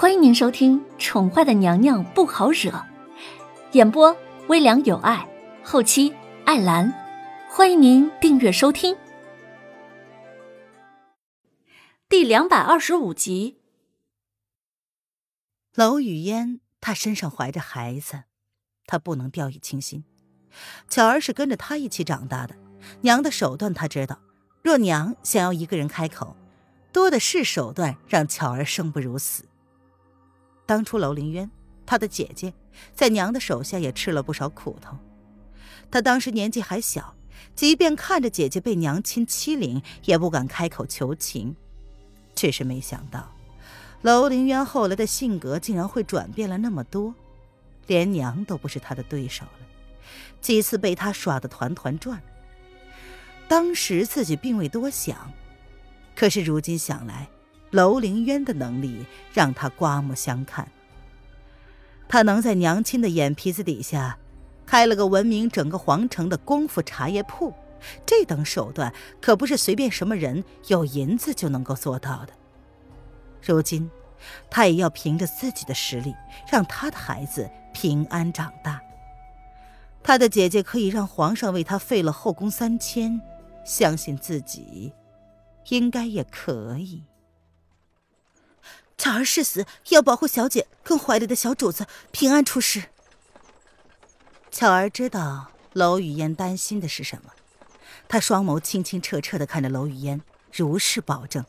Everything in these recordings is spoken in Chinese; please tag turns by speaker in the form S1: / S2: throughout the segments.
S1: 欢迎您收听《宠坏的娘娘不好惹》，演播微凉有爱，后期艾兰。欢迎您订阅收听。第两百二十五集，
S2: 娄雨嫣，她身上怀着孩子，她不能掉以轻心。巧儿是跟着她一起长大的，娘的手段她知道。若娘想要一个人开口，多的是手段让巧儿生不如死。当初娄凌渊，他的姐姐，在娘的手下也吃了不少苦头。他当时年纪还小，即便看着姐姐被娘亲欺凌，也不敢开口求情。只是没想到，娄凌渊后来的性格竟然会转变了那么多，连娘都不是他的对手了，几次被他耍得团团转。当时自己并未多想，可是如今想来。楼凌渊的能力让他刮目相看。他能在娘亲的眼皮子底下开了个闻名整个皇城的功夫茶叶铺，这等手段可不是随便什么人有银子就能够做到的。如今，他也要凭着自己的实力，让他的孩子平安长大。他的姐姐可以让皇上为他废了后宫三千，相信自己，应该也可以。巧儿誓死要保护小姐跟怀里的小主子平安出世。巧儿知道娄雨嫣担心的是什么，她双眸清清澈澈的看着娄雨嫣，如是保证：“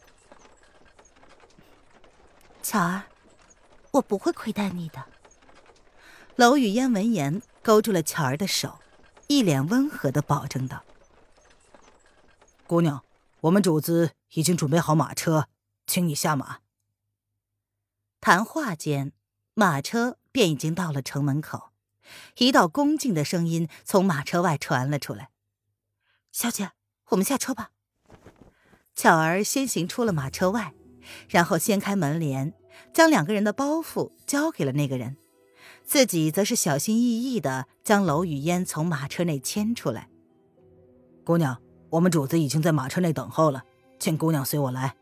S3: 巧儿，我不会亏待你的。”
S2: 娄雨嫣闻言勾住了巧儿的手，一脸温和的保证道：“
S4: 姑娘，我们主子已经准备好马车，请你下马。”
S2: 谈话间，马车便已经到了城门口，一道恭敬的声音从马车外传了出来：“小姐，我们下车吧。”巧儿先行出了马车外，然后掀开门帘，将两个人的包袱交给了那个人，自己则是小心翼翼的将楼雨嫣从马车内牵出来。
S4: “姑娘，我们主子已经在马车内等候了，请姑娘随我来。”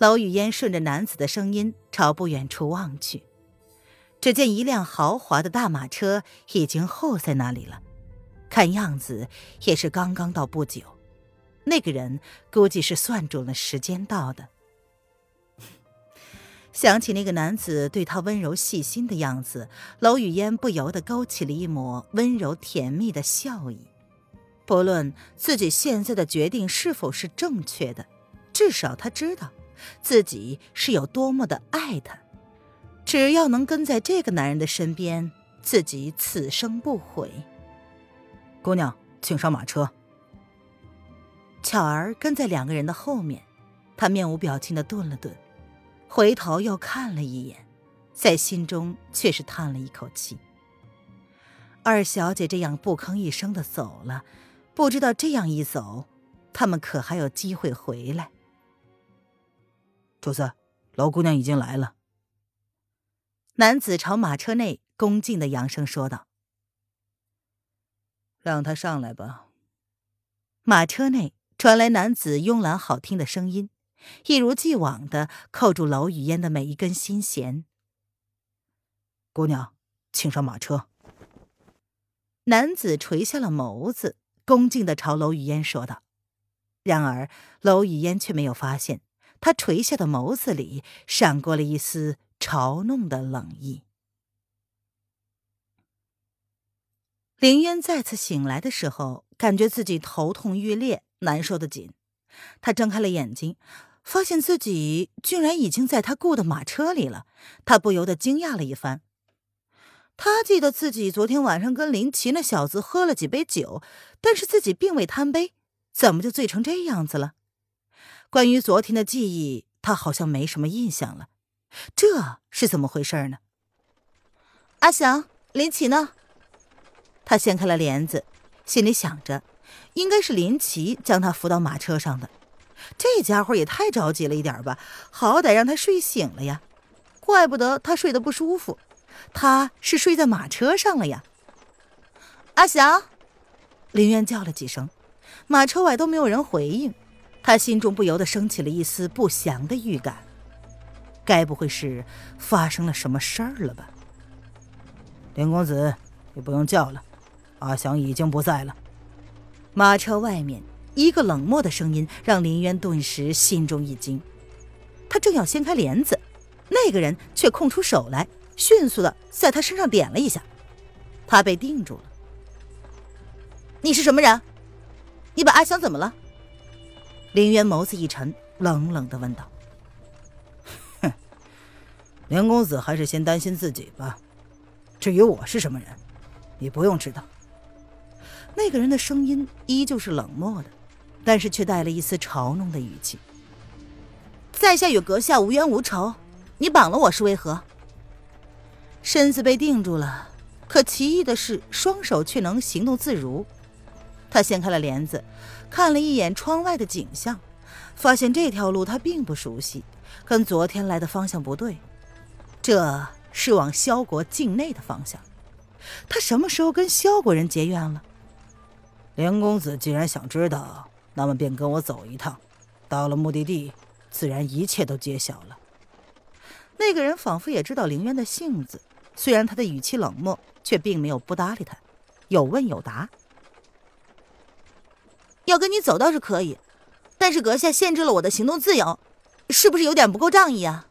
S2: 娄雨嫣顺着男子的声音朝不远处望去，只见一辆豪华的大马车已经候在那里了，看样子也是刚刚到不久。那个人估计是算准了时间到的。想起那个男子对他温柔细心的样子，娄雨嫣不由得勾起了一抹温柔甜蜜的笑意。不论自己现在的决定是否是正确的，至少他知道。自己是有多么的爱他，只要能跟在这个男人的身边，自己此生不悔。
S4: 姑娘，请上马车。
S2: 巧儿跟在两个人的后面，她面无表情的顿了顿，回头又看了一眼，在心中却是叹了一口气。二小姐这样不吭一声的走了，不知道这样一走，他们可还有机会回来。
S4: 主子，娄姑娘已经来了。
S2: 男子朝马车内恭敬的扬声说道：“
S4: 让她上来吧。”
S2: 马车内传来男子慵懒好听的声音，一如既往的扣住娄雨嫣的每一根心弦。
S4: 姑娘，请上马车。
S2: 男子垂下了眸子，恭敬的朝娄雨嫣说道。然而娄雨嫣却没有发现。他垂下的眸子里闪过了一丝嘲弄的冷意。林渊再次醒来的时候，感觉自己头痛欲裂，难受的紧。他睁开了眼睛，发现自己居然已经在他雇的马车里了。他不由得惊讶了一番。他记得自己昨天晚上跟林奇那小子喝了几杯酒，但是自己并未贪杯，怎么就醉成这样子了？关于昨天的记忆，他好像没什么印象了，这是怎么回事呢？阿祥，林奇呢？他掀开了帘子，心里想着，应该是林奇将他扶到马车上的。这家伙也太着急了一点吧，好歹让他睡醒了呀，怪不得他睡得不舒服，他是睡在马车上了呀。阿祥，林渊叫了几声，马车外都没有人回应。他心中不由得升起了一丝不祥的预感，该不会是发生了什么事儿了吧？
S4: 林公子，你不用叫了，阿祥已经不在了。
S2: 马车外面，一个冷漠的声音让林渊顿时心中一惊。他正要掀开帘子，那个人却空出手来，迅速的在他身上点了一下，他被定住了。你是什么人？你把阿祥怎么了？林渊眸子一沉，冷冷的问道：“
S4: 哼，林公子还是先担心自己吧。至于我是什么人，你不用知道。”
S2: 那个人的声音依旧是冷漠的，但是却带了一丝嘲弄的语气：“在下与阁下无冤无仇，你绑了我是为何？”身子被定住了，可奇异的是，双手却能行动自如。他掀开了帘子，看了一眼窗外的景象，发现这条路他并不熟悉，跟昨天来的方向不对，这是往萧国境内的方向。他什么时候跟萧国人结怨了？
S4: 梁公子既然想知道，那么便跟我走一趟。到了目的地，自然一切都揭晓了。
S2: 那个人仿佛也知道凌渊的性子，虽然他的语气冷漠，却并没有不搭理他，有问有答。要跟你走倒是可以，但是阁下限制了我的行动自由，是不是有点不够仗义啊？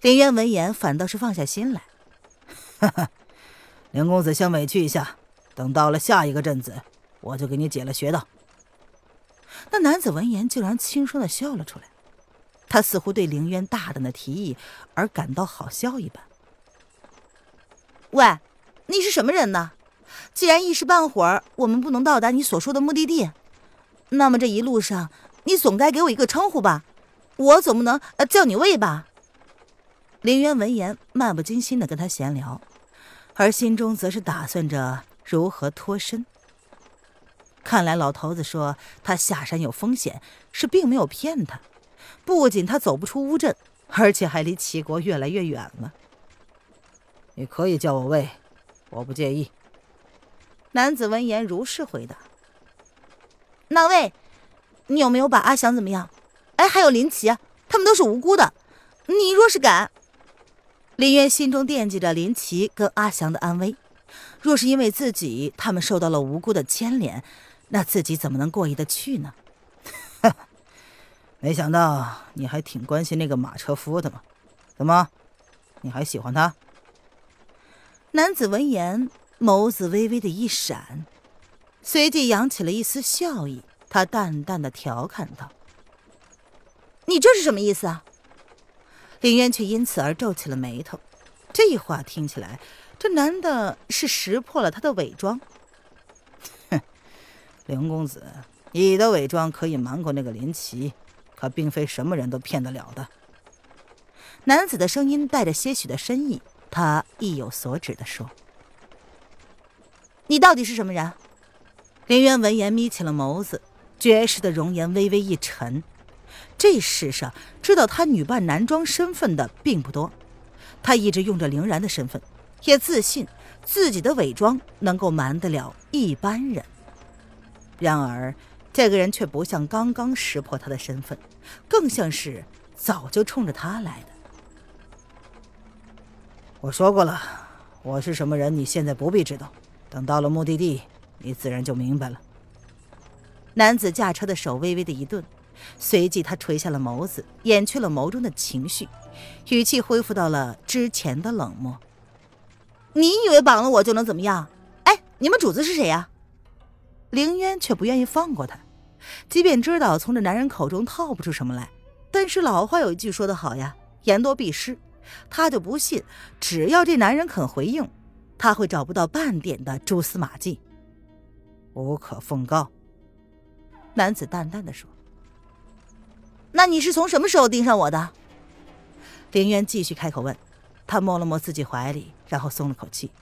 S2: 林渊闻言反倒是放下心来，
S4: 哈哈，林公子先委屈一下，等到了下一个镇子，我就给你解了穴道。
S2: 那男子闻言竟然轻声的笑了出来，他似乎对林渊大胆的提议而感到好笑一般。喂，你是什么人呢？既然一时半会儿我们不能到达你所说的目的地，那么这一路上你总该给我一个称呼吧？我总不能叫你魏吧？林渊闻言，漫不经心的跟他闲聊，而心中则是打算着如何脱身。看来老头子说他下山有风险，是并没有骗他。不仅他走不出乌镇，而且还离齐国越来越远了。
S4: 你可以叫我魏，我不介意。
S2: 男子闻言如是回答：“那位，你有没有把阿祥怎么样？哎，还有林奇，他们都是无辜的。你若是敢……”林渊心中惦记着林奇跟阿祥的安危，若是因为自己他们受到了无辜的牵连，那自己怎么能过意得去呢？
S4: 没想到你还挺关心那个马车夫的嘛？怎么，你还喜欢他？
S2: 男子闻言。眸子微微的一闪，随即扬起了一丝笑意。他淡淡的调侃道：“你这是什么意思啊？”林渊却因此而皱起了眉头。这话听起来，这男的是识破了他的伪装。
S4: 哼，林公子，你的伪装可以瞒过那个林奇，可并非什么人都骗得了的。
S2: 男子的声音带着些许的深意，他意有所指的说。你到底是什么人？林渊闻言眯起了眸子，绝世的容颜微微一沉。这世上知道他女扮男装身份的并不多，他一直用着凌然的身份，也自信自己的伪装能够瞒得了一般人。然而，这个人却不像刚刚识破他的身份，更像是早就冲着他来的。
S4: 我说过了，我是什么人，你现在不必知道。等到了目的地，你自然就明白了。
S2: 男子驾车的手微微的一顿，随即他垂下了眸子，掩去了眸中的情绪，语气恢复到了之前的冷漠。你以为绑了我就能怎么样？哎，你们主子是谁呀？凌渊却不愿意放过他，即便知道从这男人口中套不出什么来，但是老话有一句说得好呀，言多必失。他就不信，只要这男人肯回应。他会找不到半点的蛛丝马迹，
S4: 无可奉告。
S2: 男子淡淡的说：“那你是从什么时候盯上我的？”林渊继续开口问。他摸了摸自己怀里，然后松了口气，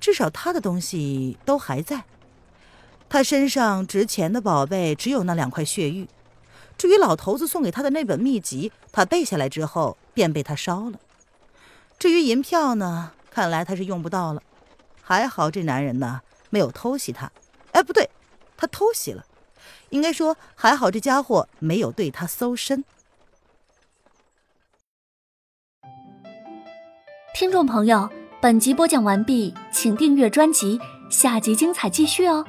S2: 至少他的东西都还在。他身上值钱的宝贝只有那两块血玉，至于老头子送给他的那本秘籍，他背下来之后便被他烧了。至于银票呢，看来他是用不到了。还好，这男人呢？没有偷袭他。哎，不对，他偷袭了。应该说还好，这家伙没有对他搜身。
S1: 听众朋友，本集播讲完毕，请订阅专辑，下集精彩继续哦！